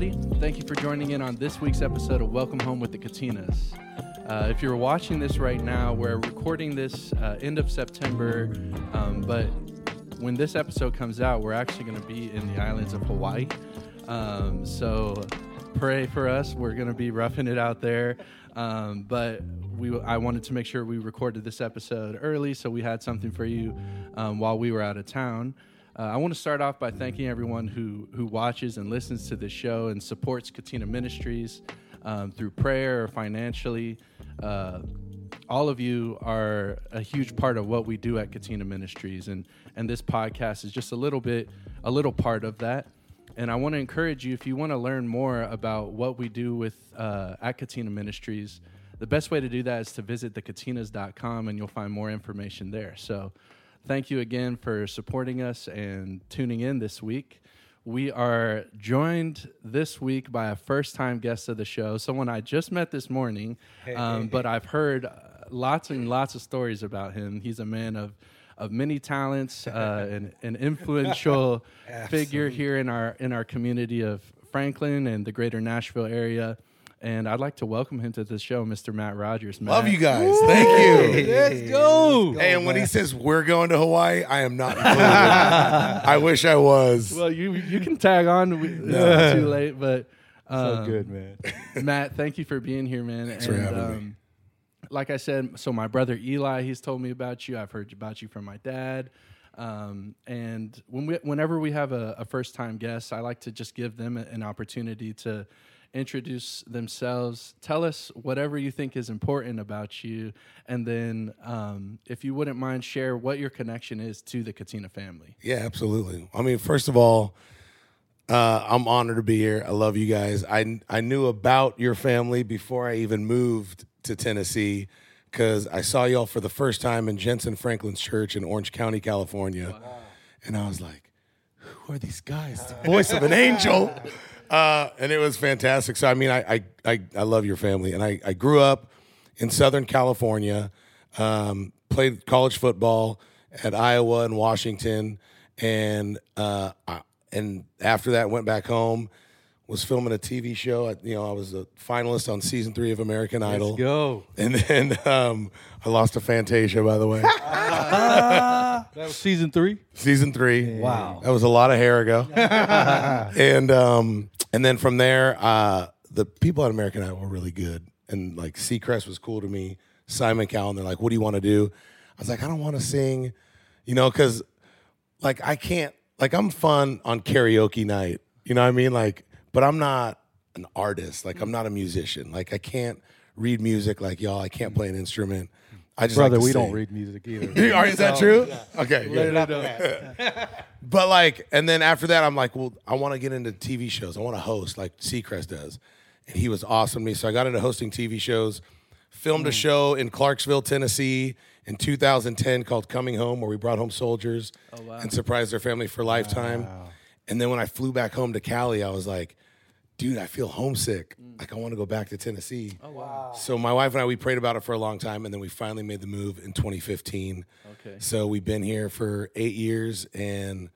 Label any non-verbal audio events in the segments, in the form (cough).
Everybody. Thank you for joining in on this week's episode of Welcome Home with the Katinas. Uh, if you're watching this right now, we're recording this uh, end of September, um, but when this episode comes out, we're actually going to be in the islands of Hawaii. Um, so pray for us. We're going to be roughing it out there. Um, but we, I wanted to make sure we recorded this episode early so we had something for you um, while we were out of town. Uh, I want to start off by thanking everyone who who watches and listens to this show and supports Katina Ministries um, through prayer or financially. Uh, all of you are a huge part of what we do at Katina Ministries, and and this podcast is just a little bit, a little part of that. And I want to encourage you if you want to learn more about what we do with uh, at Katina Ministries. The best way to do that is to visit thekatinas.com, and you'll find more information there. So thank you again for supporting us and tuning in this week. We are joined this week by a first time guest of the show, someone I just met this morning, um, but I've heard uh, lots and lots of stories about him. He's a man of of many talents, uh, (laughs) and an influential figure here in our in our community of Franklin and the greater Nashville area. And I'd like to welcome him to the show, Mr. Matt Rogers. Matt. Love you guys. Thank you. Let's go. Hey, and when he says we're going to Hawaii, I am not. (laughs) I wish I was. Well, you you can tag on. We, It's not too late, but So um, good, man. (laughs) Matt, thank you for being here, man. Thanks for having me. Like I said, so my brother Eli, he's told me about you. I've heard about you from my dad. Um, and when we, whenever we have a, a first time guest, I like to just give them an opportunity to introduce themselves. Tell us whatever you think is important about you, and then um, if you wouldn't mind, share what your connection is to the Katina family. Yeah, absolutely. I mean, first of all, uh, I'm honored to be here. I love you guys. I I knew about your family before I even moved to Tennessee because I saw y'all for the first time in Jentezen Franklin's church in Orange County, California, and I was like, "Who are these guys? The voice of an angel." (laughs) Uh, and it was fantastic. So I mean, I I I, I love your family, and I I grew up in Southern California, um, played college football at Iowa and Washington, and uh, I, and after that went back home, was filming a TV show. I, you know, I was a finalist on season three of American Idol. Let's go. And then um, I lost to Fantasia, by the way. (laughs) That was season three. season three. Wow. That was a lot of hair ago. (laughs) and um, and then from there, uh, the people at American Idol were really good. And like Seacrest was cool to me. Simon Cowell, and they're like, "What do you want to do?" I was like, "I don't want to sing," you know, because like I can't. Like I'm fun on karaoke night. You know what I mean? Like, but I'm not an artist. Like I'm not a musician. Like I can't read music like y'all. I can't play an instrument. I just Brother, to we don't read music (laughs) either. Are- Is that true? Okay. good. (laughs) But like, and then after that, I'm like, well, I want to get into TV shows. I want to host like Seacrest does. And he was awesome to me. So I got into hosting TV shows, filmed a hmm. show in Clarksville, Tennessee in 2010 called Coming Home, where we brought home soldiers oh, and surprised their family for a lifetime. And then when I flew back home to Cali, I was like, dude, I feel homesick. Like I want to go back to Tennessee. Oh wow. So my wife and I we prayed about it for a long time and then we finally made the move in 2015. Okay. So we've been here for 8 years and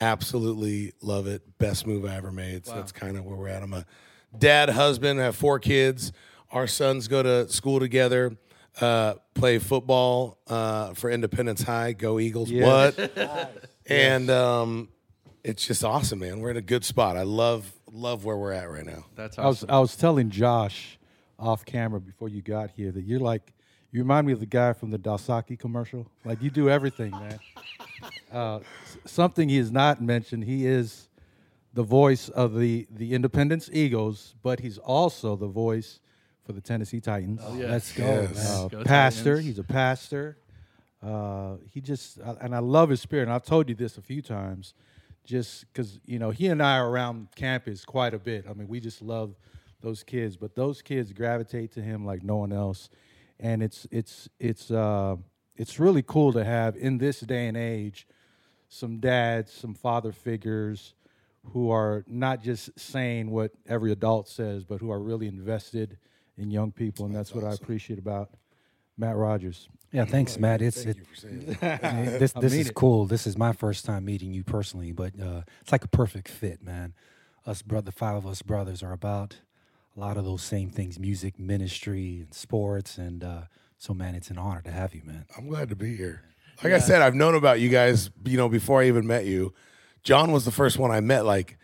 absolutely love it. Best move I ever made. So that's kind of where we're at. I'm a dad, husband, I have four kids. Our sons go to school together. Uh, play football uh, for Independence High. Go Eagles! Yes. What? (laughs) And um, it's just awesome, man. We're in a good spot. I love love where we're at right now. That's I was. I was telling Josh off camera before you got here that you're like you remind me of the guy from the Dos Equis commercial. Like you do everything, man. (laughs) Uh, something he has not mentioned. He is the voice of the the Independence Eagles, but he's also the voice for the Tennessee Titans. Oh, Let's go, Yes. man. Uh, Go pastor. Titans. He's a pastor. Uh, he just uh, and I love his spirit. And I've told you this a few times, just because you know he and I are around campus quite a bit. I mean, we just love those kids, but those kids gravitate to him like no one else, and it's it's it's uh, it's really cool to have in this day and age some dads, some father figures who are not just saying what every adult says, but who are really invested in young people, and that's, what I appreciate about Matt Rogers. Yeah, thanks, Matt. It's it, Thank you for saying that. (laughs) (laughs) This this is it. cool. This is my first time meeting you personally, but uh, it's like a perfect fit, man. Us brother, five of us brothers are about a lot of those same things: music, ministry, and sports. And uh, so, man, it's an honor to have you, man. I'm glad to be here. Like I said, I've known about you guys, you know, before I even met you. John was the first one I met, like,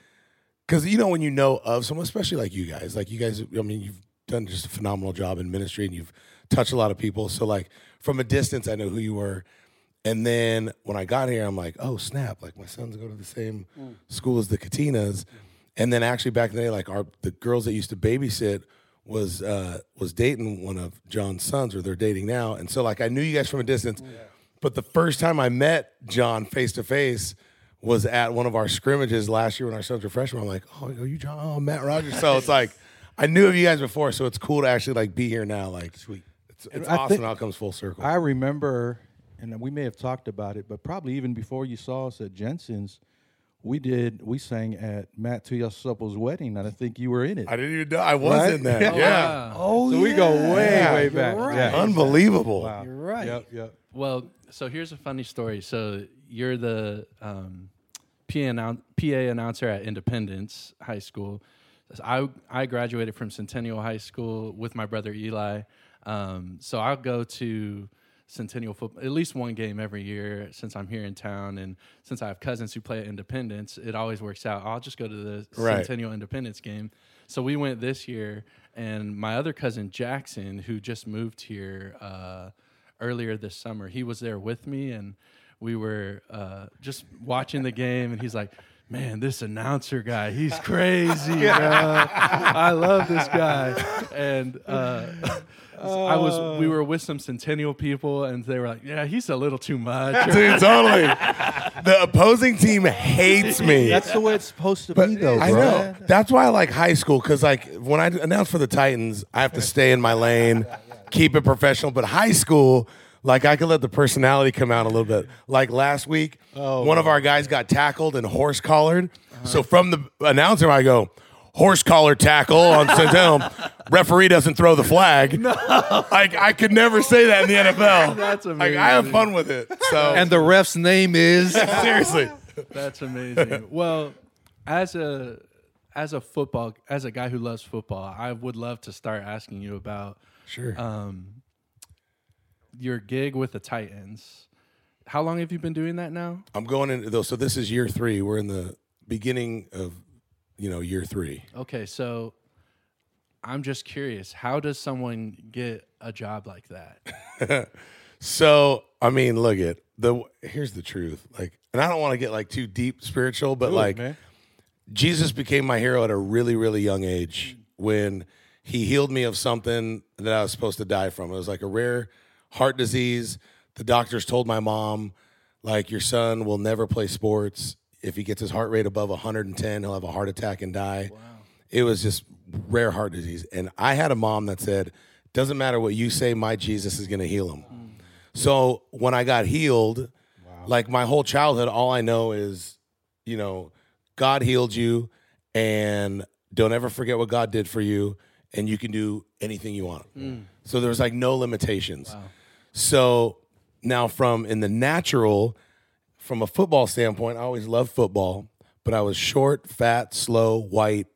because you know when you know of someone, especially like you guys, like you guys. I mean, you've done just a phenomenal job in ministry, and you've touched a lot of people. So like from a distance, I know who you were. And then when I got here, I'm like, oh snap! Like my sons go to the same school as the Katinas. And then actually back in the day, like our the girls that used to babysit was uh, was dating one of John's sons, or they're dating now. And so like I knew you guys from a distance. But the first time I met John face to face was at one of our scrimmages last year when our sons were freshmen. I'm like, oh, are you John? Oh, Matt Rogers. So it's like I knew of you guys before, so it's cool to actually like be here now. Like, sweet. It's, it's I awesome think- how it comes full circle. I remember, and we may have talked about it, but probably even before you saw us at Jentezen's, we did we sang at Matt Tuiasosopo's wedding, and I think you were in it. I didn't even know I was Right? in that. (laughs) Oh, yeah, wow. Oh, so we go way, Yeah, way back. right. Yeah. unbelievable. Wow. You're right. Yep, yep. Well, so here's a funny story. So you're the um, PA, annou- PA announcer at Independence High School. I I graduated from Centennial High School with my brother Eli. Um, so I'll go to Centennial football at least one game every year since I'm here in town, and since I have cousins who play at Independence, it always works out. I'll just go to the Right. Centennial Independence game. So we went this year, and my other cousin Jackson, who just moved here uh, earlier this summer, he was there with me, and we were uh, just watching the game, and he's like. Man, this announcer guy, he's (laughs) crazy. bro. I love this guy. And uh, I was, we were with some Centennial people, and they were like, "Yeah, he's a little too much." (laughs) Dude, totally. The opposing team hates me. That's the way it's supposed to be, though. I bro. know. That's why I like high school because, like, when I announce for the Titans, I have to stay in my lane, keep it professional. But high school, like, I could let the personality come out a little bit. Like last week, one of our guys got tackled and horse collared. So from the announcer, I go, horse collar tackle on (laughs) Centennial. Referee doesn't throw the flag. Like I could never say that in the NFL. That's Like I have fun with it. So And the ref's name is. (laughs) seriously, That's amazing. well, as a as a football as a guy who loves football, I would love to start asking you about sure. um, your gig with the Titans. How long have you been doing that now? I'm going into though. So this is year three. We're in the beginning of, you know, year three. Okay, so I'm just curious, how does someone get a job like that? (laughs) So I mean, look at the. Here's the truth. Like, and I don't want to get like too deep spiritual, but Do it, like man. Jesus became my hero at a really, really young age when he healed me of something that I was supposed to die from. It was like a rare heart disease. The doctors told my mom, like, your son will never play sports. If he gets his heart rate above 110, he'll have a heart attack and die. It was just rare heart disease. And I had a mom that said, doesn't matter what you say, my Jesus is going to heal him. Hmm. So when I got healed, like my whole childhood, all I know is, you know, God healed you, and don't ever forget what God did for you, and you can do anything you want. Hmm. So there was like no limitations. So now, from in the natural, from a football standpoint, I always loved football, but I was short, fat, slow, white,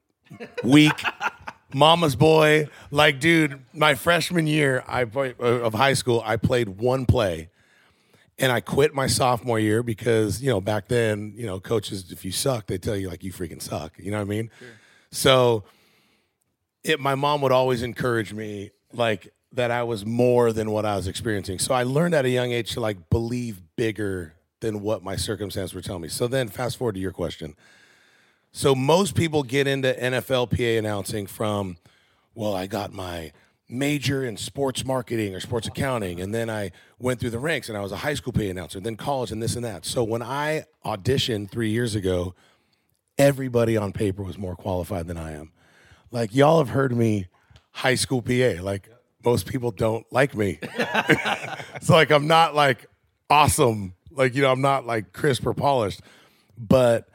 weak. (laughs) Mama's boy, like dude, my freshman year I uh, of high school, I played one play, and I quit my sophomore year because you know back then, you know, coaches if you suck, they tell you like you freaking suck. You know what I mean? So, it my mom would always encourage me like that I was more than what I was experiencing. So I learned at a young age to like believe bigger than what my circumstances were telling me. So then, fast forward to your question. So most people get into NFL PA announcing from, well, I got my major in sports marketing or sports accounting, and then I went through the ranks and I was a high school PA announcer, then college, and this and that. So when I auditioned three years ago, everybody on paper was more qualified than I am. Like y'all have heard me high school PA. Like most people don't like me. (laughs) it's like I'm not like awesome. Like you know, I'm not like crisp or polished. But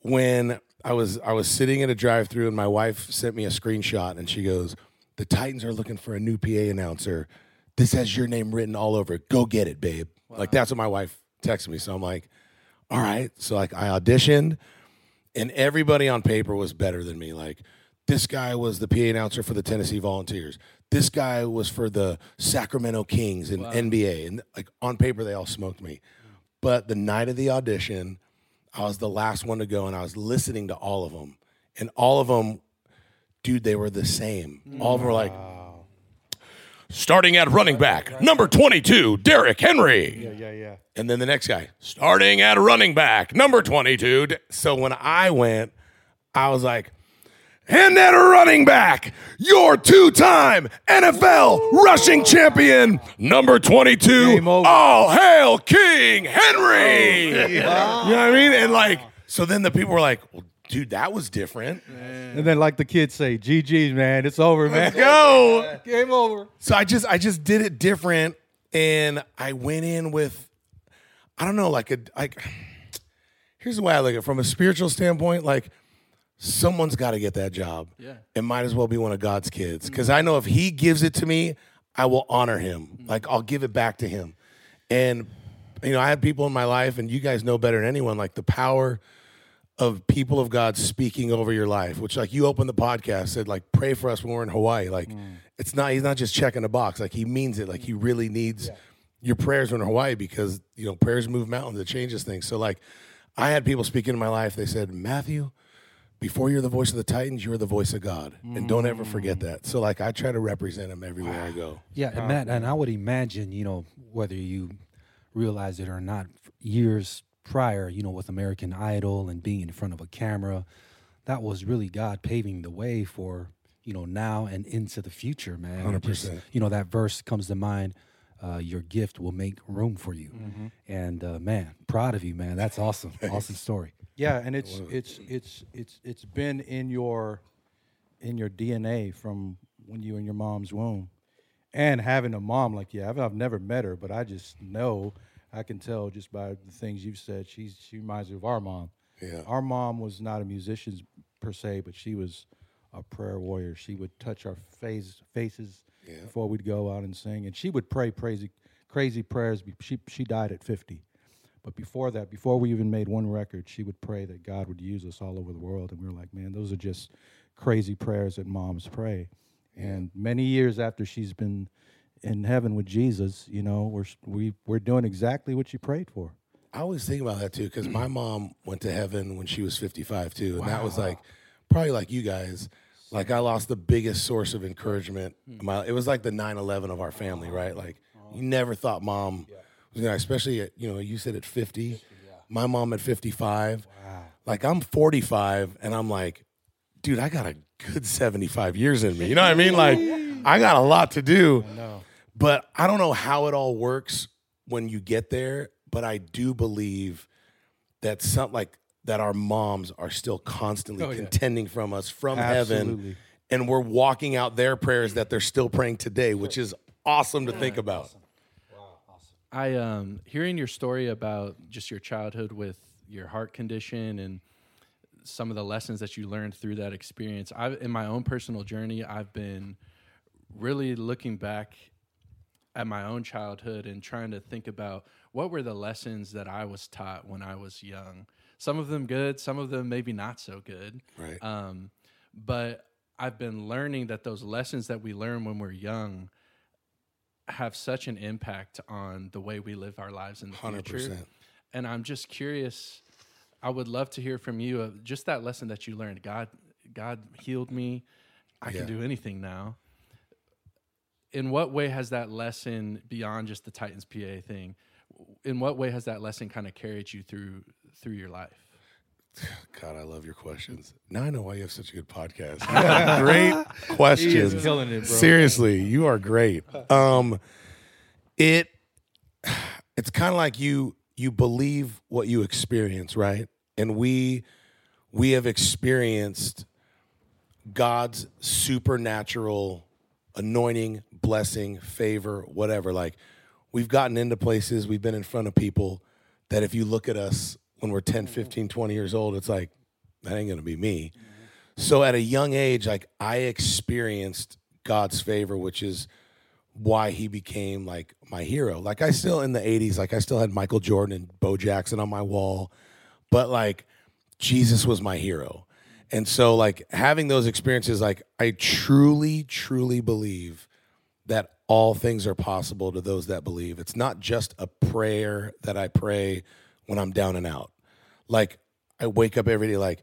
when I was I was sitting in a drive-through and my wife sent me a screenshot and she goes, "The Titans are looking for a new PA announcer. This has your name written all over it. Go get it, babe." Like that's what my wife texted me. So I'm like, "All right." So like I auditioned and everybody on paper was better than me. Like this guy was the PA announcer for the Tennessee Volunteers. This guy was for the Sacramento Kings in NBA, and like on paper they all smoked me. But the night of the audition, I was the last one to go, and I was listening to all of them, and all of them, dude, they were the same. All of them were like. Starting at running back, number 22, Derrick Henry. Yeah, yeah, yeah. And then the next guy, starting at running back, number 22. So when I went, I was like, and that running back, your two time NFL rushing champion, number 22. All hail King Henry. Oh, you know what I mean? And like, so then the people were like, well, dude, that was different. And then, like the kids say, GG's, man, it's over, man. (laughs) Go. Game over. So I just I just did it different, and I went in with, I don't know, like a like. (sighs) Here's the way I look at it from a spiritual standpoint. Like, someone's got to get that job. Yeah. It might as well be one of God's kids mm. because I know if He gives it to me, I will honor Him. Mm. Like I'll give it back to Him. And you know, I have people in my life, and you guys know better than anyone, like the power of people of God speaking over your life, which like you opened the podcast, said like pray for us when we're in Hawaii. Like mm. it's not he's not just checking a box, like he means it. Like he really needs your prayers when in Hawaii because you know prayers move mountains, it changes things. So like I had people speak into my life, they said, Matthew, before you're the voice of the Titans, you're the voice of God. And don't ever forget that. So like I try to represent him everywhere I go. (sighs) Yeah, and Matt, and I would imagine, you know, whether you realize it or not, years prior, you know, with American Idol and being in front of a camera, that was really God paving the way for, you know, now and into the future, man. 100%. you know, that verse comes to mind. Uh, your gift will make room for you, Mm-hmm. and uh, man, proud of you, man. That's awesome, (laughs) awesome story. Yeah, and it's it's it's it's it's been in your in your DNA from when you were in your mom's womb, and having a mom like you. I've, I've never met her, but I just know I can tell just by the things you've said. She's she reminds me of our mom. Yeah. Our mom was not a musician per se, but she was a prayer warrior. She would touch our face faces before we'd go out and sing, and she would pray crazy crazy prayers. She she died at fifty. But before that, before we even made one record, she would pray that God would use us all over the world. And we were like, man, those are just crazy prayers that moms pray. And many years after she's been in heaven with Jesus, you know, we're we we're doing exactly what she prayed for. I always think about that too because my mom went to heaven when she was 55 too, and that was like probably like you guys. Like I lost the biggest source of encouragement. in My it was like the 9/11 of our family, right? Like oh. you never thought mom was gonna, especially at you know you said at 50. My mom at 55. Like I'm 45, and I'm like, dude, I got a good 75 years in me. You know what I mean? Like (laughs) I got a lot to do. But I don't know how it all works when you get there, but I do believe that some like that our moms are still constantly Oh, yeah. contending from us from heaven and we're walking out their prayers that they're still praying today, which is awesome to think about. I um hearing your story about just your childhood with your heart condition and some of the lessons that you learned through that experience. I in my own personal journey, I've been really looking back at my own childhood and trying to think about what were the lessons that I was taught when I was young. Some of them good, some of them maybe not so good. Right. Um, but I've been learning that those lessons that we learn when we're young have such an impact on the way we live our lives in the future. 100%. And I'm just curious. I would love to hear from you of just that lesson that you learned. God, God healed me. I Yeah. can do anything now. In what way has that lesson beyond just the Titans PA thing? In what way has that lesson kind of carried you through through your life? God, I love your questions. Now I know why you have such a good podcast. (laughs) Great questions. He killing it, bro. Seriously, you are great. Um, it it's kind of like you you believe what you experience, right? And we we have experienced God's supernatural anointing, blessing, favor, whatever. Like we've gotten into places, we've been in front of people that if you look at us when we're 10, mm-hmm. 15, 20 years old, it's like, that ain't gonna be me. Mm-hmm. So at a young age, like I experienced God's favor, which is why he became like my hero. Like I still in the 80s, like I still had Michael Jordan and Bo Jackson on my wall, but like Jesus was my hero. And so like having those experiences, like I truly, truly believe that all things are possible to those that believe. It's not just a prayer that I pray when I'm down and out. Like I wake up every day like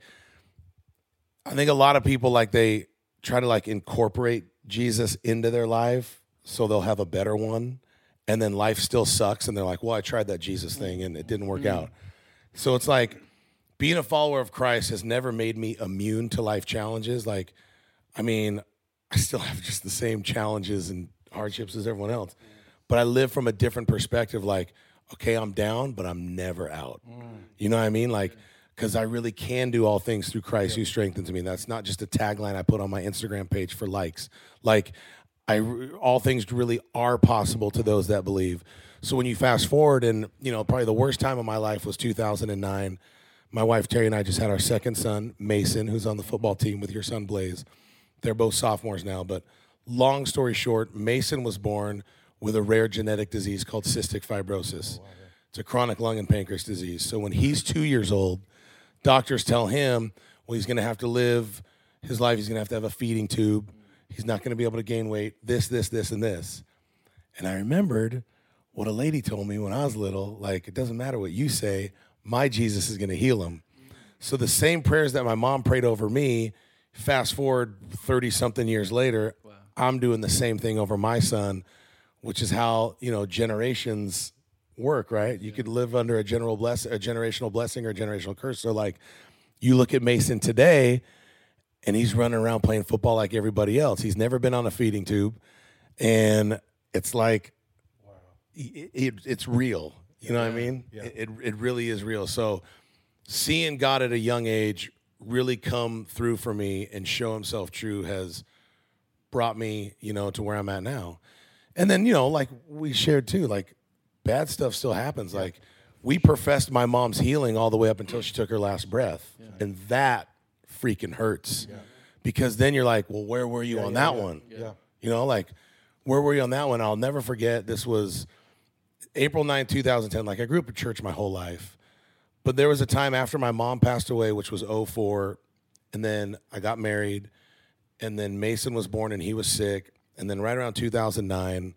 I think a lot of people like they try to like incorporate Jesus into their life so they'll have a better one and then life still sucks and they're like, "Well, I tried that Jesus thing and it didn't work mm-hmm. out." So it's like being a follower of Christ has never made me immune to life challenges. Like I mean, I still have just the same challenges and hardships as everyone else. But I live from a different perspective like, okay, I'm down, but I'm never out. Mm. You know what I mean? Like because I really can do all things through Christ who strengthens me. That's not just a tagline I put on my Instagram page for likes. Like, I all things really are possible to those that believe. So when you fast forward, and you know, probably the worst time of my life was 2009. My wife Terry and I just had our second son, Mason, who's on the football team with your son Blaze. They're both sophomores now, but long story short, Mason was born with a rare genetic disease called cystic fibrosis. It's a chronic lung and pancreas disease. So when he's two years old, doctors tell him, well, he's going to have to live his life. He's going to have to have a feeding tube. He's not going to be able to gain weight. This, this, this, and this. And I remembered what a lady told me when I was little. Like, it doesn't matter what you say, my Jesus is going to heal him. So the same prayers that my mom prayed over me, fast forward 30 something years later, I'm doing the same thing over my son, which is how, you know, generations work, right? You could live under a general bless a generational blessing or a generational curse. So like you look at Mason today and he's running around playing football like everybody else. He's never been on a feeding tube. And it's like it, it- it's real. You know what I mean? It, it it really is real. So seeing God at a young age really come through for me and show himself true has brought me, you know, to where I'm at now. And then, you know, like we shared too, like bad stuff still happens. Like we professed my mom's healing all the way up until she took her last breath. And that freaking hurts. Because then you're like, well, where were you on that one? Yeah. You know, like where were you on that one? I'll never forget. This was April 9, 2010. Like I grew up in church my whole life. But there was a time after my mom passed away, which was 04, and then I got married, and then Mason was born and he was sick. And then right around 2009,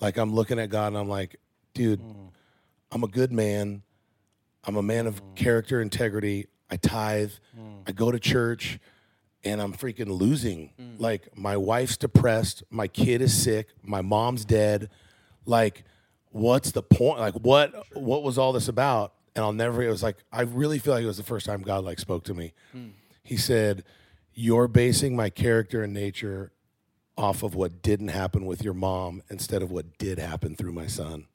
like I'm looking at God and I'm like, dude, mm. I'm a good man. I'm a man of mm. character, integrity. I tithe. Mm. I go to church and I'm freaking losing. Like my wife's depressed, my kid is sick, my mom's dead. Like, what's the point? Like, what what was all this about? And I'll never. It was like I really feel like it was the first time God like spoke to me. Hmm. He said, "You're basing my character and nature off of what didn't happen with your mom instead of what did happen through my son.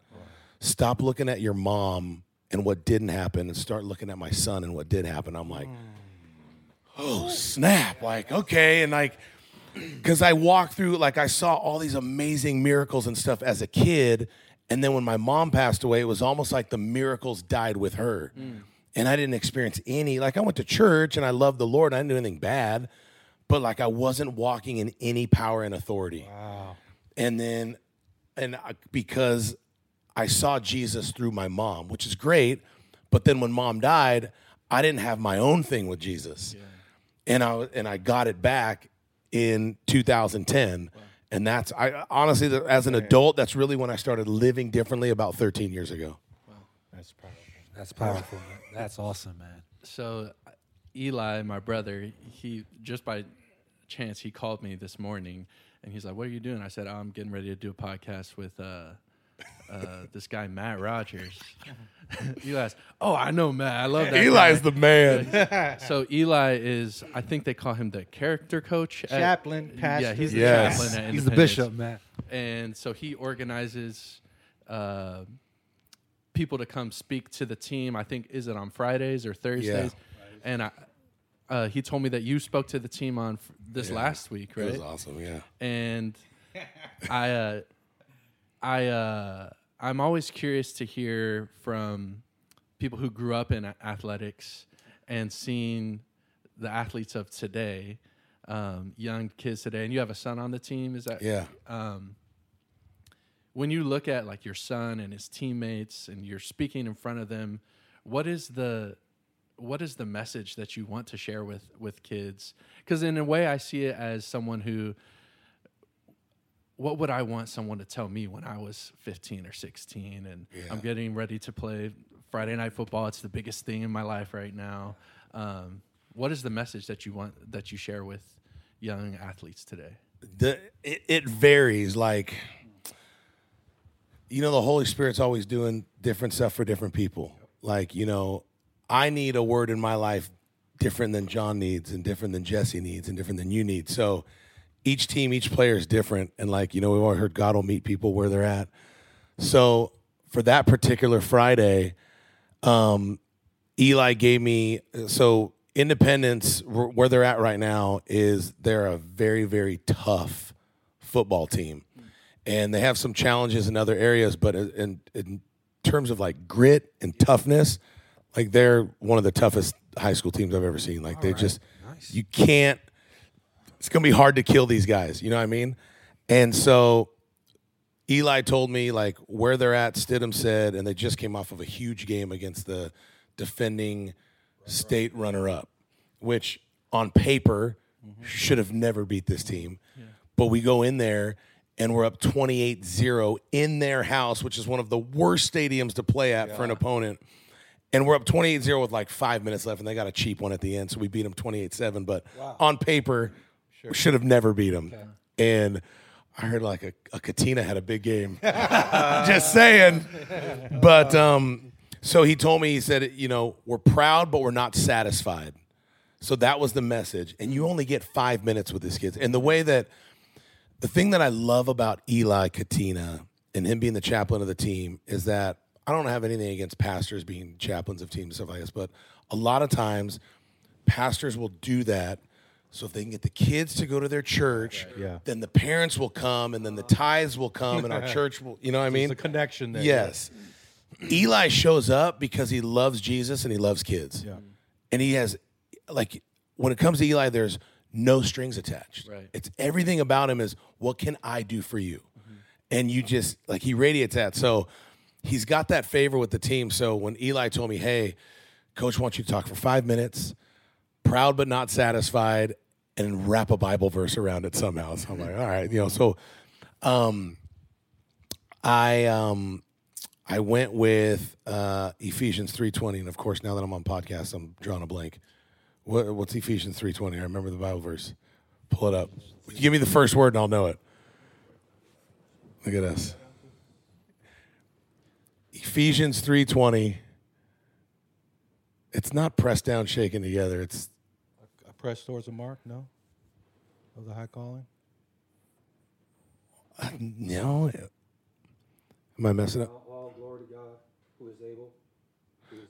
Stop looking at your mom and what didn't happen and start looking at my son and what did happen." I'm like, hmm. oh snap like okay. And like because i walked through like i saw all these amazing miracles and stuff as a kid. And then when my mom passed away it was almost like the miracles died with her. Hmm. And i didn't experience any like i went to church and i loved the lord i didn't do anything bad but like i wasn't walking in any power and authority Wow. and then and I, because I saw Jesus through my mom, which is great, but then when mom died, I didn't have my own thing with Jesus, and I and I got it back in 2010, and that's I honestly as an adult, that's really when I started living differently about 13 years ago. Wow, that's powerful. That's powerful. That's awesome, man. So Eli, my brother, he just by chance he called me this morning and he's like, "What are you doing?" I said, "I'm getting ready to do a podcast with uh, uh, this guy Matt Rogers. (laughs) Eli's, oh, I know Matt. I love that. Eli's guy." the man. (laughs) So Eli is, I think they call him the character coach. at- Chaplain, Yeah, he's the Yes. chaplain at He's the bishop, man. and so he organizes uh, people to come speak to the team. I think is it on Fridays or Thursdays, and I, uh, he told me that you spoke to the team on f- this Yeah. last week, right? It was awesome. Yeah. And (laughs) I, uh, I, uh, I'm always curious to hear from people who grew up in athletics and seeing the athletes of today, um, young kids today. And you have a son on the team, is that? Yeah. um, when you look at like your son and his teammates and you're speaking in front of them what is the what is the message that you want to share with with kids? Because in a way i see it as someone who what would i want someone to tell me when i was 15 or 16 and i'm getting ready to play friday night football. It's the biggest thing in my life right now. Um, what is the message that you want that you share with young athletes today? The it, it varies. Like you know the holy spirit's always doing different stuff for different people. Like you know i need a word in my life different than john needs and different than jesse needs and different than you need. So each team each player is different. And like you know we've always heard god will meet people where they're at. So for that particular friday um Eli gave me so Independence where they're at right now is they're a very very tough football team, and they have some challenges in other areas, but in in terms of like grit and toughness, like they're one of the toughest high school teams I've ever seen. Like they just you can't. It's gonna be hard to kill these guys. You know what I mean? And so Eli told me like where they're at. Stidham said, and they just came off of a huge game against the defending state runner-up, which on paper mm-hmm. should have never beat this team. But we go in there and we're up 28-0 in their house, which is one of the worst stadiums to play at for an opponent. And we're up 28-0 with like five minutes left, and they got a cheap one at the end, so we beat them 28-7. But on paper, we should have never beat them. And I heard like a, a Katina had a big game. (laughs) Just saying. But um, so he told me, he said, you know, we're proud, but we're not satisfied. So that was the message. And you only get five minutes with these kids. And the way that the thing that I love about Eli Katina and him being the chaplain of the team is that I don't have anything against pastors being chaplains of teams and stuff like this, but a lot of times pastors will do that so if they can get the kids to go to their church, Yeah. then the parents will come and then the tithes will come and our (laughs) church will, you know what I mean? There's a connection there. Yes. Eli shows up because he loves Jesus and he loves kids. Yeah. And he has, like, when it comes to Eli, there's no strings attached. Right. It's everything about him is, what can I do for you? Mm-hmm. And you just, like, he radiates that. So he's got that favor with the team. So when Eli told me, hey, coach wants you to talk for five minutes, proud but not satisfied, and wrap a Bible verse around it somehow. So I'm like, all right, you know, so um I um I went with uh Ephesians 3:20 and of course now that I'm on podcast I'm drawing a blank. What, what's Ephesians 3:20? I remember the Bible verse. Pull it up. Give me the first word and I'll know it. Look at us. Ephesians 3:20 It's not pressed down shaken together. It's I press towards the mark, no? Of the high calling? Uh, no. Am I messing up? All glory to God who is able.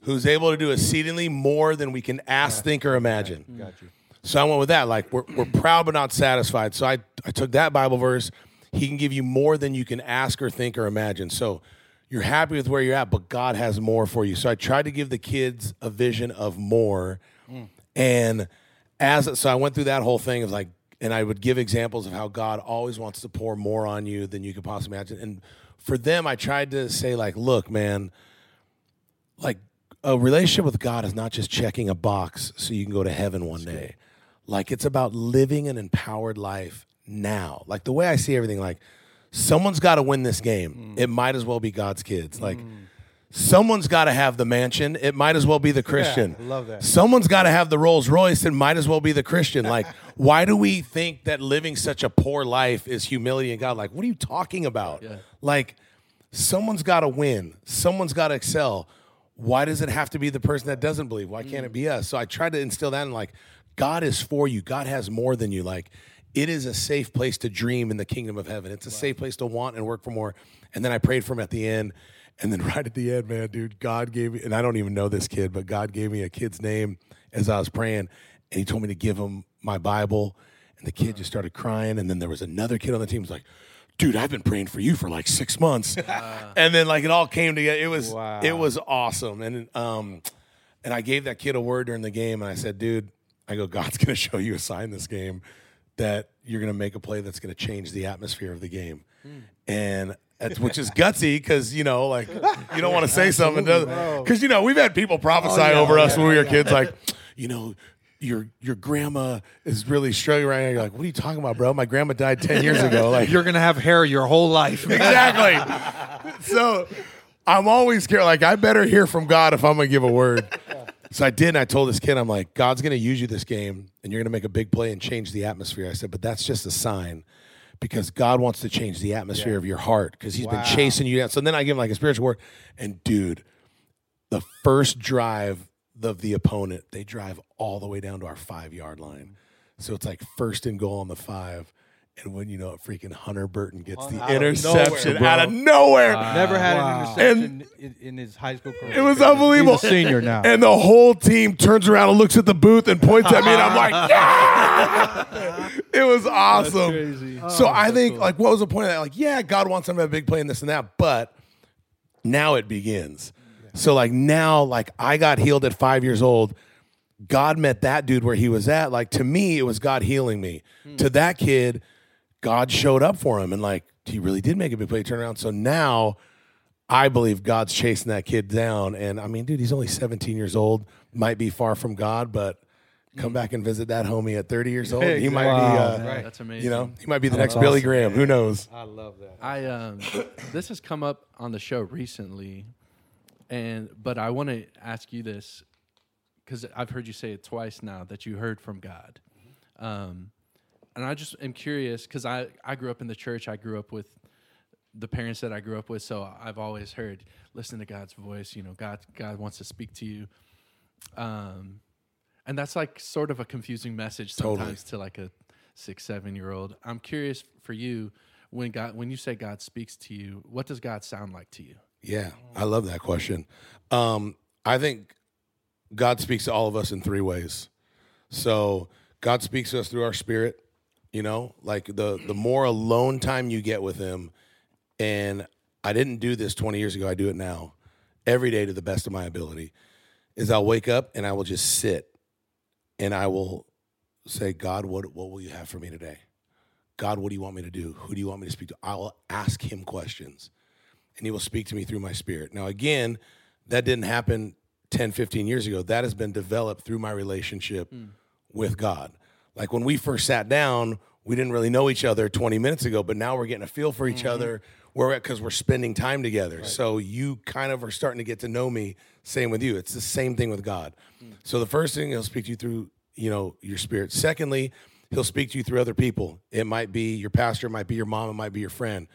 Who's able to do exceedingly more than we can ask, think, or imagine. Got you. So I went with that. Like we're, we're proud but not satisfied. So I, I took that Bible verse. He can give you more than you can ask or think or imagine. So you're happy with where you're at, but God has more for you. So I tried to give the kids a vision of more. And as so I went through that whole thing of like, and I would give examples of how God always wants to pour more on you than you could possibly imagine. And for them, I tried to say like, look, man, like a relationship with God is not just checking a box so you can go to heaven one day. Like it's about living an empowered life now. Like the way I see everything, like someone's got to win this game. Mm. It might as well be God's kids. Like someone's got to have the mansion. It might as well be the Christian. I love that. Someone's got to have the Rolls Royce. It might as well be the Christian. Like, (laughs) why do we think that living such a poor life is humility in God? Like, what are you talking about? Yeah. Like, someone's got to win. Someone's got to excel. Why does it have to be the person that doesn't believe? Why can't it mm. be us? So I tried to instill that in like, God is for you. God has more than you. Like, it is a safe place to dream in the kingdom of heaven. It's a safe place to want and work for more. And then I prayed for him at the end. And then (laughs) right at the end, man, dude, God gave me, and I don't even know this kid, but God gave me a kid's name as I was praying. And he told me to give him my Bible. And the kid just started crying. And then there was another kid on the team was like, dude, I've been praying for you for like six months. (laughs) and then like it all came together. It was Wow. it was awesome. And um and I gave that kid a word during the game and I said, dude, I go, God's gonna (laughs) show you a sign this game that you're gonna make a play that's gonna change the atmosphere of the game. Hmm. And that's, which is gutsy because you know, like you don't want to say something because you know we've had people prophesy oh, over us when we were kids, like you know, your your grandma is really struggling right now. You're like, what are you talking about, bro? My grandma died ten years ago. (laughs) Like You're gonna have hair your whole life. (laughs) (laughs) exactly. so I'm always scared. Like I better hear from God if I'm gonna give a word. So I did, and I told this kid, I'm like, God's gonna use you this game, and you're gonna make a big play and change the atmosphere. I said, but that's just a sign. Because God wants to change the atmosphere of your heart because He's been chasing you down. So then I give him like a spiritual word. And dude, the first drive of the opponent, they drive all the way down to our five yard line. So it's like first and goal on the five. And when you know it, freaking Hunter Burton gets the Out of interception nowhere, out of nowhere. Never had Wow. an interception in, in his high school career. It was unbelievable. He's a senior now. And the whole team turns around and looks at the booth and points at me, and I'm like, (laughs) yeah! it was awesome. crazy. So oh, I think, like, what was the point of that? Like, yeah, God wants them to have a big play in this and that, but now it begins. So, like, now, like, I got healed at five years old. God met that dude where he was at. Like, to me, it was God healing me. Hmm. To that kid, God showed up for him, and like, he really did make a big play turnaround. So now, I believe God's chasing that kid down. And I mean, dude, he's only 17 years old, might be far from God, but come back and visit that homie at 30 years old. He might Wow, be, uh, man. That's amazing. you know, he might be the next Billy Graham. Who knows? I love that. I um, (coughs) this has come up on the show recently, and but I want to ask you this because I've heard you say it twice now that you heard from God, um, and I just am curious because I I grew up in the church. I grew up with the parents that I grew up with, so I've always heard listen to God's voice. You know, God God wants to speak to you, um, and that's like sort of a confusing message Totally. sometimes to like a six seven year old. I'm curious for you when God when you say God speaks to you, what does God sound like to you? Yeah, I love that question. Um, I think God speaks to all of us in three ways. So God speaks to us through our spirit. You know, like the the more alone time you get with Him, and I didn't do this 20 years ago. I do it now, every day to the best of my ability. Is I'll wake up and I will just sit, and I will say, God, what what will you have for me today? God, what do you want me to do? Who do you want me to speak to? I'll ask Him questions and he will speak to me through my spirit. Now, again, that didn't happen 10, 15 years ago. That has been developed through my relationship mm. with God. Like when we first sat down, we didn't really know each other 20 minutes ago, but now we're getting a feel for each mm-hmm. other. We're because we're spending time together. So you kind of are starting to get to know me. Same with you. It's the same thing with God. Mm. So the first thing he'll speak to you through, you know, your spirit. Secondly, he'll speak to you through other people. It might be your pastor, it might be your mom, it might be your friend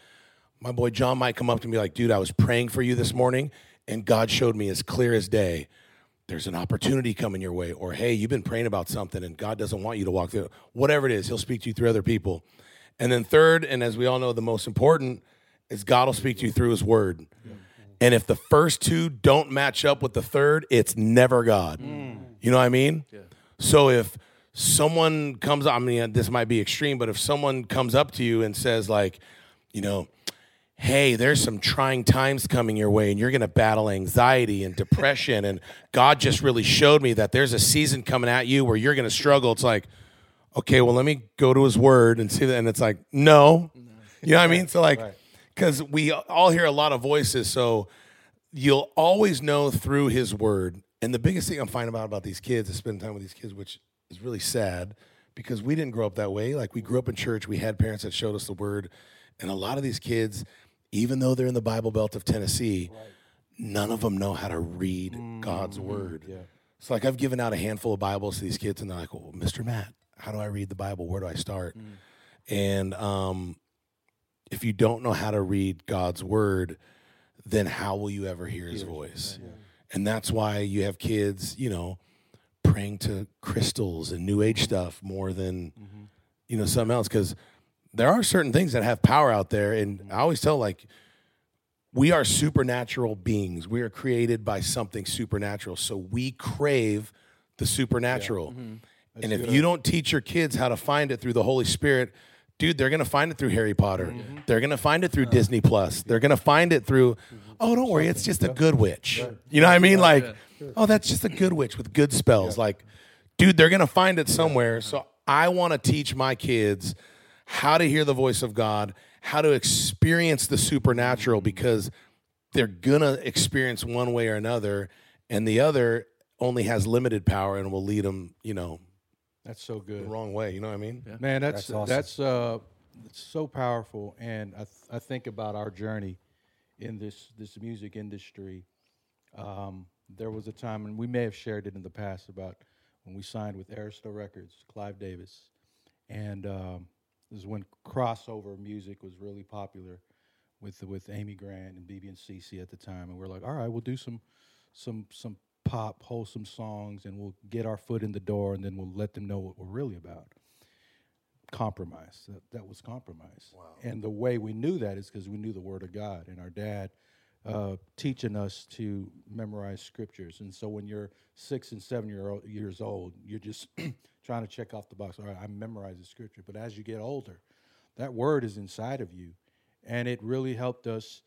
my boy John might come up to me like, dude, I was praying for you this morning, and God showed me as clear as day. There's an opportunity coming your way, or hey, you've been praying about something and God doesn't want you to walk through it. Whatever it is, He'll speak to you through other people. And then, third, and as we all know, the most important is God will speak to you through His Word. And if the first two don't match up with the third, it's never God. Mm. You know what I mean? So if someone comes, I mean, this might be extreme, but if someone comes up to you and says, like, you know, hey, there's some trying times coming your way, and you're going to battle anxiety and depression. and God just really showed me that there's a season coming at you where you're going to struggle. It's like, okay, well, let me go to his word and see that. And it's like, no. You know what I mean? (laughs) So, like, because we all hear a lot of voices. So you'll always know through his word. And the biggest thing I'm finding out about these kids is spending time with these kids, which is really sad because we didn't grow up that way. Like we grew up in church, we had parents that showed us the word. And a lot of these kids, even though they're in the Bible Belt of Tennessee, none of them know how to read God's word. So like I've given out a handful of Bibles to these kids, and they're like, "Well, Mr. Matt, how do I read the Bible? Where do I start?" And um, if you don't know how to read God's word, then how will you ever hear his voice? And that's why you have kids, you know, praying to crystals and new age stuff more than, you know, something else. Because there are certain things that have power out there. And I always tell, like, we are supernatural beings. We are created by something supernatural. So we crave the supernatural. Mm-hmm. And if you don't teach your kids how to find it through the Holy Spirit, dude, they're gonna find it through Harry Potter. Mm-hmm. They're gonna find it through Disney Plus. They're gonna find it through, mm-hmm. oh, don't worry, it's just a good witch. You know what I mean? Like, oh, that's just a good witch with good spells. Like, dude, they're gonna find it somewhere. So I want to teach my kids how to hear the voice of God, how to experience the supernatural because they're gonna experience one way or another, and the other only has limited power and will lead them, you know, That's so the good. wrong way. You know what I mean? Man, that's That's that's, uh, it's so powerful, and I th- I think about our journey in this this music industry. Um, there was a time, and we may have shared it in the past about when we signed with Arista Records, Clive Davis, and um, this is when crossover music was really popular with with Amy Grant and BeBe and CeCe at the time, and we're like, all right, we'll do some some some pop wholesome songs, and we'll get our foot in the door, and then we'll let them know what we're really about compromise. That, that was compromise. And the way we knew that is because we knew the Word of God and our dad uh, teaching us to memorize scriptures. And so when you're six and seven year old, years old, you're just (clears throat) trying to check off the box. All right, I memorize the scripture. But as you get older, that word is inside of you. And it really helped us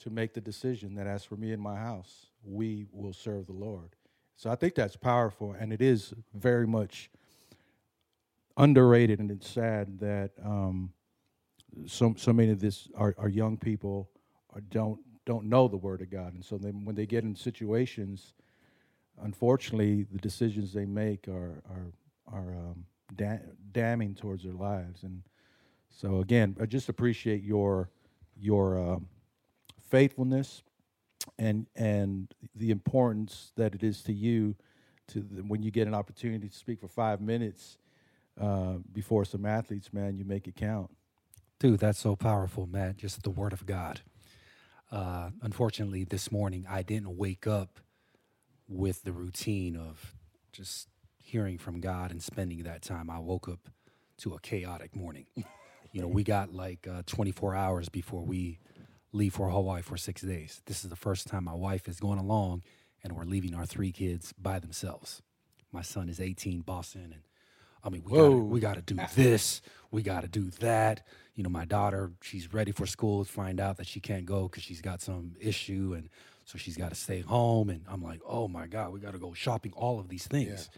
to make the decision that as for me and my house, we will serve the Lord. So I think that's powerful. And it is very much underrated, and it's sad that um, so so many of this our, our young people don't don't know the word of God, and so then when they get in situations, unfortunately, the decisions they make are are are um, da- damning towards their lives, and so again, I just appreciate your your um, faithfulness and and the importance that it is to you to the, when you get an opportunity to speak for five minutes uh, before some athletes, man, you make it count. Dude, that's so powerful, man. Just the word of God. Uh, unfortunately, this morning I didn't wake up with the routine of just hearing from God and spending that time. I woke up to a chaotic morning. (laughs) you know, we got like uh, 24 hours before we leave for Hawaii for six days. This is the first time my wife is going along and we're leaving our three kids by themselves. My son is 18, Boston, and I mean, we gotta, we got to do this, we got to do that. You know, my daughter, she's ready for school. To find out that she can't go because she's got some issue, and so she's got to stay home. And I'm like, oh my god, we got to go shopping. All of these things.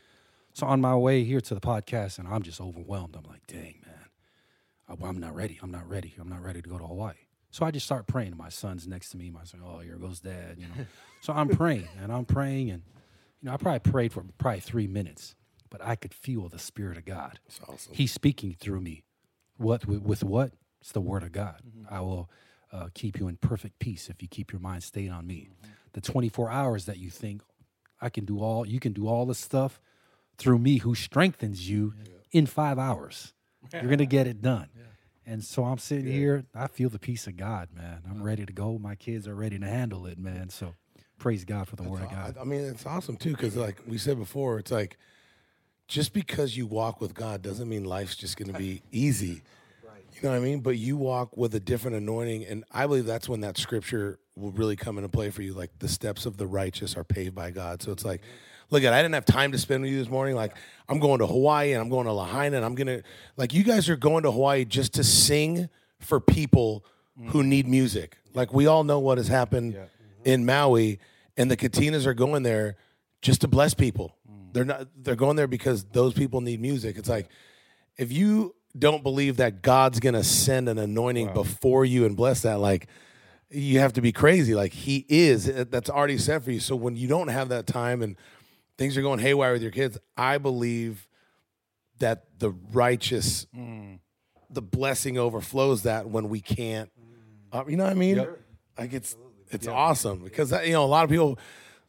So on my way here to the podcast, and I'm just overwhelmed. I'm like, dang man, I- I'm not ready. I'm not ready. I'm not ready to go to Hawaii. So I just start praying. My son's next to me. My son, oh, here goes dad. You know. (laughs) so I'm praying and I'm praying, and you know, I probably prayed for probably three minutes, but I could feel the spirit of God. That's awesome. He's speaking through me. What with, with what? It's the word of God. I will uh, keep you in perfect peace if you keep your mind stayed on me. The 24 hours that you think I can do all, you can do all this stuff through me who strengthens you in five hours. You're gonna get it done. (laughs) And so I'm sitting here. I feel the peace of God, man. I'm ready to go. My kids are ready to handle it, man. So praise God for the word of God. I, I mean, it's awesome too because, like we said before, it's like just because you walk with God doesn't mean life's just going to be easy. You know what I mean? But you walk with a different anointing, and I believe that's when that scripture will really come into play for you. Like the steps of the righteous are paved by God. So it's like, look at, I didn't have time to spend with you this morning. Like I'm going to Hawaii and I'm going to Lahaina, and I'm gonna like you guys are going to Hawaii just to sing for people who mm. need music. Like we all know what has happened mm-hmm. in Maui, and the Katinas are going there just to bless people. Mm. They're not. They're going there because those people need music. It's like if you don't believe that God's gonna send an anointing before you and bless that, like you have to be crazy. Like He is. uh, That's already set for you. So when you don't have that time and things are going haywire with your kids, I believe that the righteous, the blessing overflows that when we can't. Uh, you know what I mean? Like it's it's awesome because that, you know a lot of people.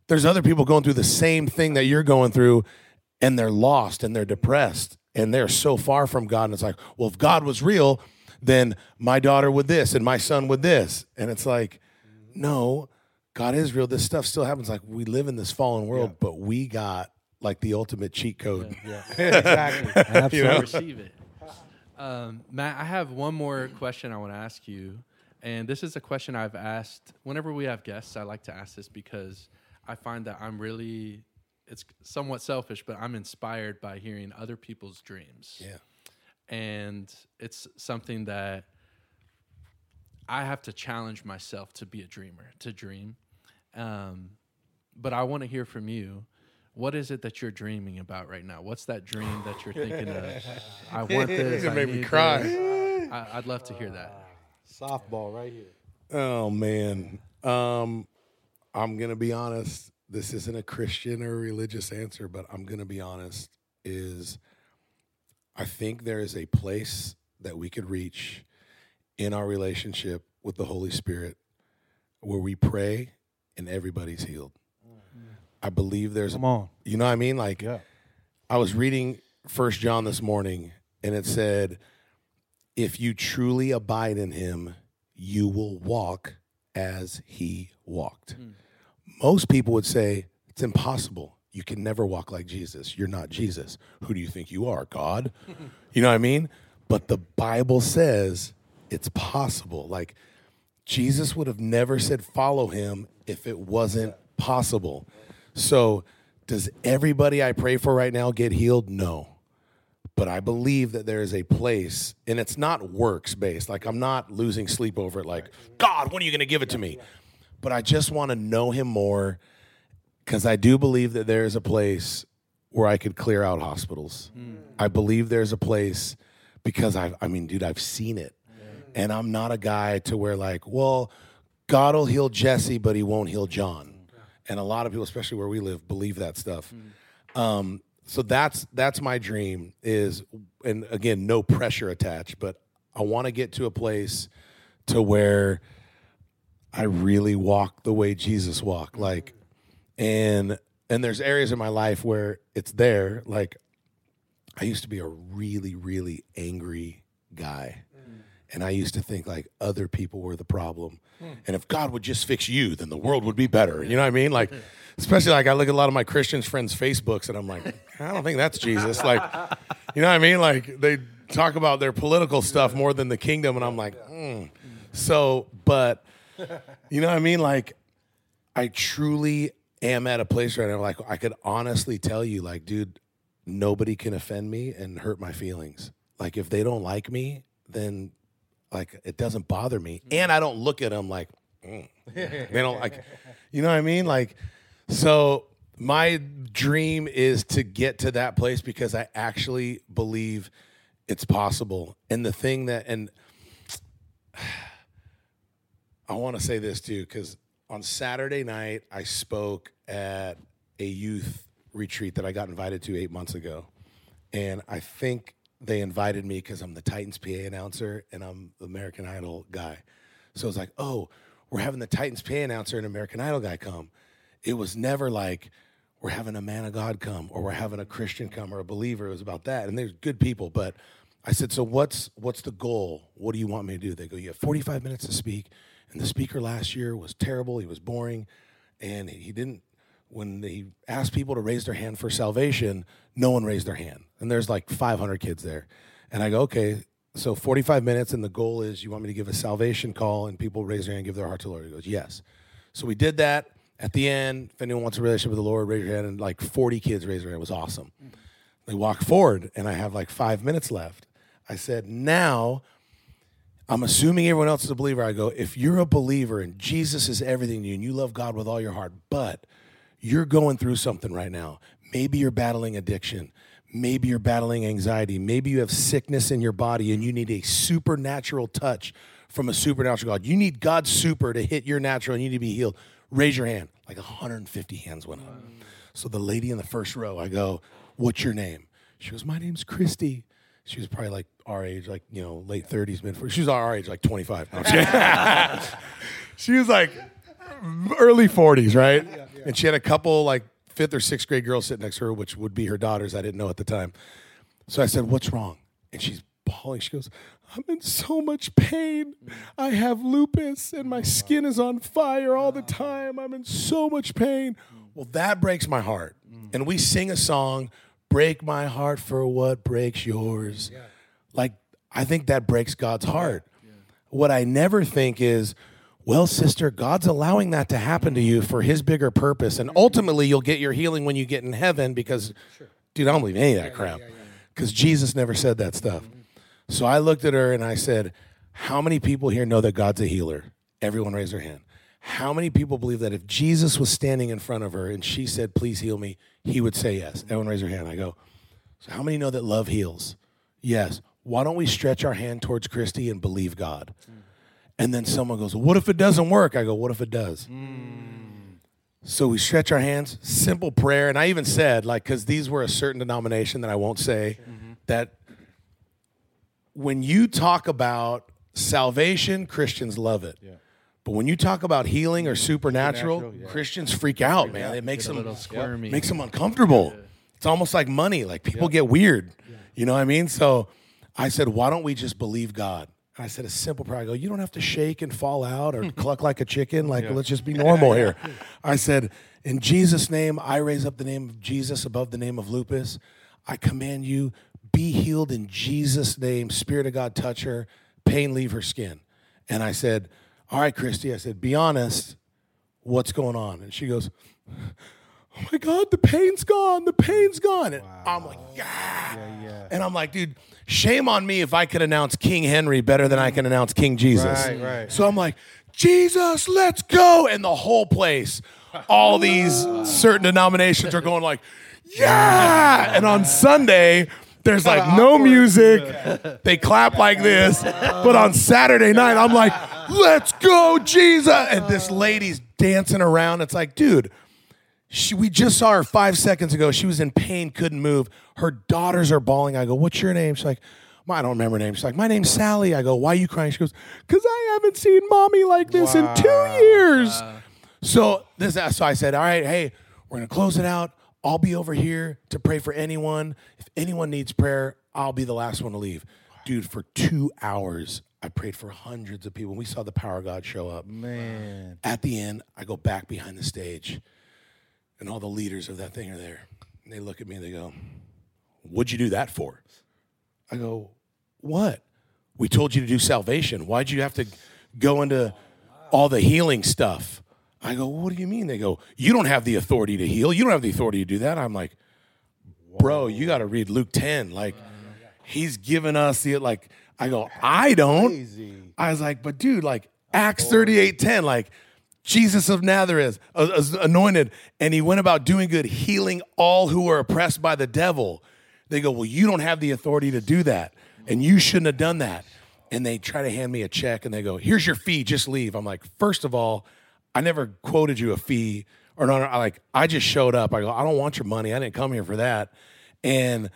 There's other people going through the same thing that you're going through, and they're lost and they're depressed and they're so far from God. And it's like, well, if God was real, then my daughter would this and my son would this, and it's like, no, God is real. This stuff still happens. Like we live in this fallen world, Yeah. but we got like the ultimate cheat code. Yeah, exactly. (laughs) Absolutely. You know? (laughs) receive it. Um, Matt, I have one more question I want to ask you, and this is a question I've asked whenever we have guests. I like to ask this because I find that I'm really, it's somewhat selfish, but I'm inspired by hearing other people's dreams. Yeah. and it's something that I have to challenge myself to be a dreamer, to dream. Um, but I want to hear from you. What is it that you're dreaming about right now? What's that dream that you're thinking of? (laughs) I want this. gonna I make me cry. this. I, I'd love to hear that. Softball right here. Oh man. Um, I'm gonna be honest. This isn't a Christian or religious answer, but I'm gonna be honest. Is I think there is a place that we could reach in our relationship with the Holy Spirit where we pray and everybody's healed. Mm. I believe there's, Come on. you know what I mean? Like, Yeah. I was reading First John this morning, and it said, "If you truly abide in Him, you will walk as He walked." Mm. Most people would say it's impossible. You can never walk like Jesus. You're not Jesus. Who do you think you are, God? (laughs) you know what I mean? But the Bible says it's possible. Like Jesus would have never said follow Him if it wasn't possible. So, does everybody I pray for right now get healed? No. But I believe that there is a place, and it's not works based. Like, I'm not losing sleep over it, like, God, when are you going to give it to me? But I just want to know Him more because I do believe that there is a place where I could clear out hospitals. I believe there's a place because I, I mean, dude, I've seen it. And I'm not a guy to where, like, well, God will heal Jesse, but he won't heal John. And a lot of people, especially where we live, believe that stuff. Um, so that's that's my dream is, and again, no pressure attached, but I want to get to a place to where I really walk the way Jesus walked, like, and and there's areas in my life where it's there. Like, I used to be a really really angry guy. And I used to think like other people were the problem. And if God would just fix you, then the world would be better. You know what I mean? Like, (laughs) especially like I look at a lot of my Christian friends' Facebooks and I'm like, I don't think that's Jesus. Like, you know what I mean? Like, they talk about their political stuff more than the kingdom. And I'm like, mm. so, but, you know what I mean? Like, I truly am at a place right now. Like, I could honestly tell you, like, dude, nobody can offend me and hurt my feelings. Like, if they don't like me, then like it doesn't bother me, and I don't look at them like mm. (laughs) they don't like, you know what I mean? Like, so my dream is to get to that place because I actually believe it's possible. And the thing that, and I want to say this too, because on Saturday night I spoke at a youth retreat that I got invited to eight months ago, and I think they invited me because I'm the Titans PA announcer and I'm the American Idol guy. So it's like, oh, we're having the Titans PA announcer and American Idol guy come. It was never like we're having a man of God come or we're having a Christian come or a believer. It was about that. And there's good people, but I said, so what's what's the goal? What do you want me to do? They go, you have 45 minutes to speak, and the speaker last year was terrible. He was boring, and he didn't when he asked people to raise their hand for salvation, no one raised their hand. And there's like 500 kids there. And I go, okay, so 45 minutes, and the goal is you want me to give a salvation call, and people raise their hand and give their heart to the Lord. He goes, yes. So we did that. At the end, if anyone wants a relationship with the Lord, raise your hand. And like 40 kids raised their hand. It was awesome. Mm. They walk forward, and I have like five minutes left. I said, now I'm assuming everyone else is a believer. I go, if you're a believer and Jesus is everything to you and you love God with all your heart, but you're going through something right now. Maybe you're battling addiction. Maybe you're battling anxiety. Maybe you have sickness in your body and you need a supernatural touch from a supernatural God. You need God's super to hit your natural and you need to be healed. Raise your hand. Like 150 hands went up. So the lady in the first row, I go, What's your name? She goes, My name's Christy. She was probably like our age, like, you know, late 30s, mid 40s. She was our age, like 25. No, I'm just kidding. (laughs) she was like early 40s, right? Yeah. And she had a couple like fifth or sixth grade girls sitting next to her, which would be her daughters. I didn't know at the time. So I said, What's wrong? And she's bawling. She goes, I'm in so much pain. I have lupus and my skin is on fire all the time. I'm in so much pain. Well, that breaks my heart. Mm. And we sing a song, Break My Heart for What Breaks Yours. Like, I think that breaks God's heart. What I never think is, well, sister, God's allowing that to happen to you for his bigger purpose. And mm-hmm. ultimately, you'll get your healing when you get in heaven because, dude, I don't believe any of that crap. Because Jesus never said that stuff. Mm-hmm. So I looked at her and I said, How many people here know that God's a healer? Everyone raise their hand. How many people believe that if Jesus was standing in front of her and she said, Please heal me, he would say yes? Everyone raise their hand. I go, So how many know that love heals? Yes. Why don't we stretch our hand towards Christy and believe God? And then someone goes, What if it doesn't work? I go, What if it does? So we stretch our hands, simple prayer. And I even said, like, because these were a certain denomination that I won't say, that when you talk about salvation, Christians love it. But when you talk about healing or mm. supernatural, Supernatural, yeah. Christians freak out, man. It makes Get them squirmy. makes them uncomfortable. It's almost like money. Like people get weird. You know what I mean? So I said, why don't we just believe God? And I said a simple prayer. I go, you don't have to shake and fall out or (laughs) cluck like a chicken. Like let's just be (laughs) normal here. I said, in Jesus' name, I raise up the name of Jesus above the name of lupus. I command you, be healed in Jesus' name. Spirit of God, touch her. Pain, leave her skin. And I said, all right, Christy. I said, be honest what's going on? And she goes, Oh my God, the pain's gone. The pain's gone. And I'm like, yeah. Yeah, yeah. And I'm like, dude, shame on me if I could announce King Henry better than I can announce King Jesus. Right, right. So I'm like, Jesus, let's go. And the whole place, all these (laughs) certain denominations are going like, yeah. And on Sunday, there's like no music. They clap like this. But on Saturday night, I'm like, let's go, Jesus. And this lady's dancing around. It's like, dude, she, we just saw her five seconds ago. She was in pain, couldn't move. Her daughters are bawling. I go, What's your name? She's like, "My- I don't remember her name. She's like, My name's Sally. I go, Why are you crying? She goes, Because I haven't seen mommy like this in two years. So this so I said, All right, hey, we're gonna close it out. I'll be over here to pray for anyone. If anyone needs prayer, I'll be the last one to leave. Dude, for two hours, I prayed for hundreds of people. We saw the power of God show up. Man. At the end, I go back behind the stage, and all the leaders of that thing are there. And they look at me and they go, What'd you do that for? I go, What? We told you to do salvation. Why'd you have to go into all the healing stuff? I go, What do you mean? They go, You don't have the authority to heal. You don't have the authority to do that. I'm like, Bro, you got to read Luke 10. Like, he's given us the, like, I go, I don't. I was like, but dude, like Acts 38 10, like Jesus of Nazareth, uh, anointed, and he went about doing good, healing all who were oppressed by the devil. They go, Well, you don't have the authority to do that, and you shouldn't have done that. And they try to hand me a check and they go, Here's your fee, just leave. I'm like, First of all, I never quoted you a fee, or no, I like, I just showed up. I go, I don't want your money. I didn't come here for that. And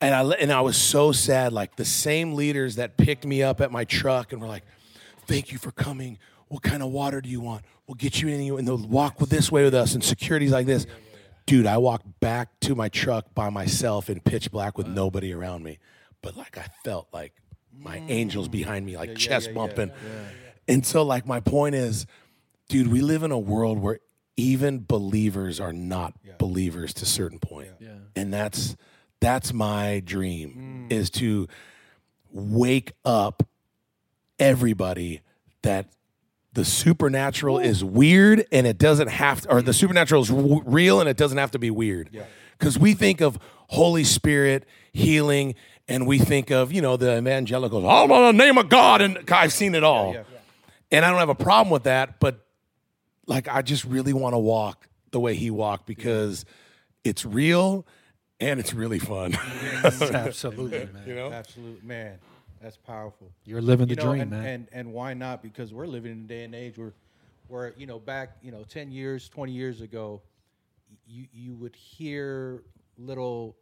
and I and I was so sad. Like the same leaders that picked me up at my truck and were like, "Thank you for coming. What kind of water do you want? We'll get you in, and they'll walk this way with us." And security's like this, dude. I walked back to my truck by myself in pitch black with nobody around me, but like I felt like my angels mm. behind me, like chest bumping. And so, like, my point is, dude, we live in a world where even believers are not believers to a certain point. Yeah. And that's that's my dream mm. is to wake up everybody that the supernatural is weird and it doesn't have to, or the supernatural is w- real and it doesn't have to be weird. Because we think of Holy Spirit healing and we think of, you know, the evangelicals, all in the name of God. And I've seen it all. And I don't have a problem with that, but like I just really want to walk the way he walked because it's real and it's really fun. (laughs) Absolutely, man. you know? Absolute man. That's powerful. You're living the you know, dream, and, man. And and why not? Because we're living in a day and age where, where you know, back you know, ten years, twenty years ago, you you would hear little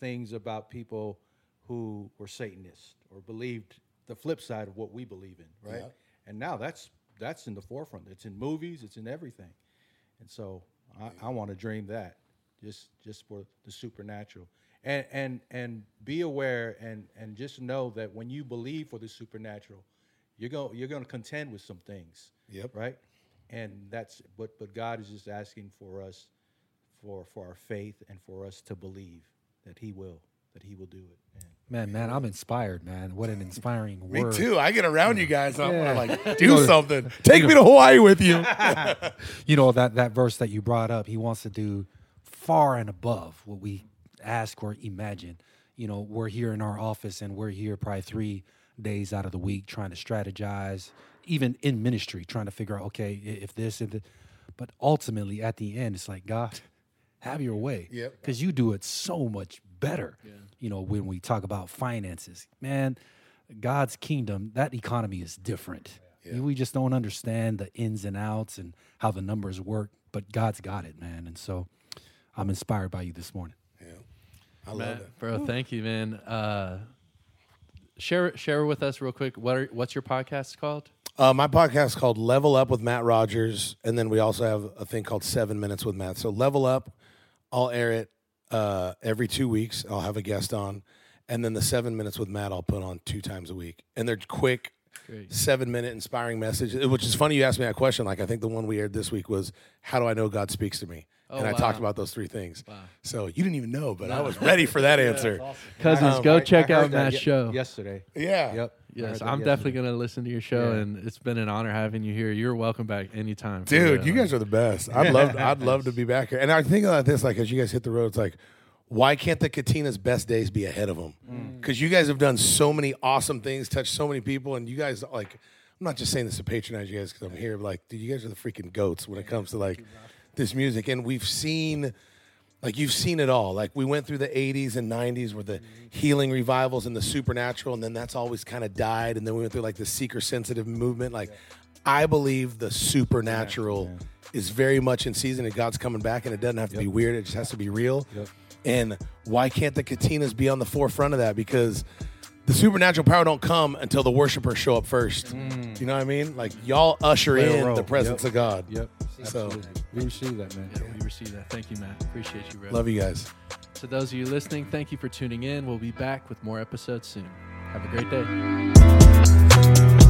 things about people who were Satanists or believed the flip side of what we believe in, right? And now that's that's in the forefront. It's in movies. It's in everything. And so I, I want to dream that, just just for the supernatural. and and and be aware and and just know that when you believe for the supernatural, you're going you're going to contend with some things. Yep. Right. And that's but but God is just asking for us for for our faith and for us to believe that He will that He will do it. And Man, man, I'm inspired, man. What an inspiring Me word. too. I get around you guys. I'm Yeah. like, do (laughs) something. Take me to Hawaii with you. (laughs) You know that that verse that you brought up. He wants to do far and above what we ask or imagine. You know, we're here in our office and we're here probably three days out of the week trying to strategize, even in ministry, trying to figure out, okay, i- if this and that. But ultimately, at the end, it's like God, have your way. Yep. Because you do it so much better. You know, when we talk about finances, man, God's kingdom, that economy is different. We just don't understand the ins and outs and how the numbers work, but God's got it, man. And so I'm inspired by you this morning. Yeah. I love it. bro, thank you, man. Uh, share share with us real quick. What are, what's your podcast called? Uh, my podcast is called Level Up with Matt Rogers, and then we also have a thing called Seven Minutes with Matt. So Level Up, I'll air it uh, every two weeks. I'll have a guest on, and then the Seven Minutes with Matt I'll put on two times a week, and they're quick, Great. seven minute inspiring message. Which is funny you asked me that question. Like I think the one we aired this week was, "How do I know God speaks to me?" Oh, and I talked about those three things. So you didn't even know, but I was (laughs) ready for that answer. Kuzins, Um, go I- check I out that Matt's show. yesterday. Yeah. Yep. Yes, I'm definitely going to listen to your show, Yeah. and it's been an honor having you here. You're welcome back anytime. Dude, the- you guys are the best. I'd (laughs) love, I'd love to be back here. And I think about this, like as you guys hit the road, it's like, why can't the Katina's best days be ahead of them? Mm. Because you guys have done so many awesome things, touched so many people, and you guys like, I'm not just saying this to patronize you guys because I'm here, but like, dude, you guys are the freaking goats when it comes to like this music, and we've seen. Like you've seen it all. Like we went through the 80s and 90s where the healing revivals and the supernatural, and then that's always kind of died. And then we went through like the seeker sensitive movement. Like I believe the supernatural is very much in season, and God's coming back, and it doesn't have to be weird. It just has to be real. And why can't the Katinas be on the forefront of that? Because the supernatural power don't come until the worshipers show up first. Mm. You know what I mean? Like y'all usher Play in the presence Yep. of God. Yep. So- Absolutely. we receive that, man. Yeah, we receive that. Thank you, Matt. Appreciate you, bro. Love you guys. To those of you listening, thank you for tuning in. We'll be back with more episodes soon. Have a great day.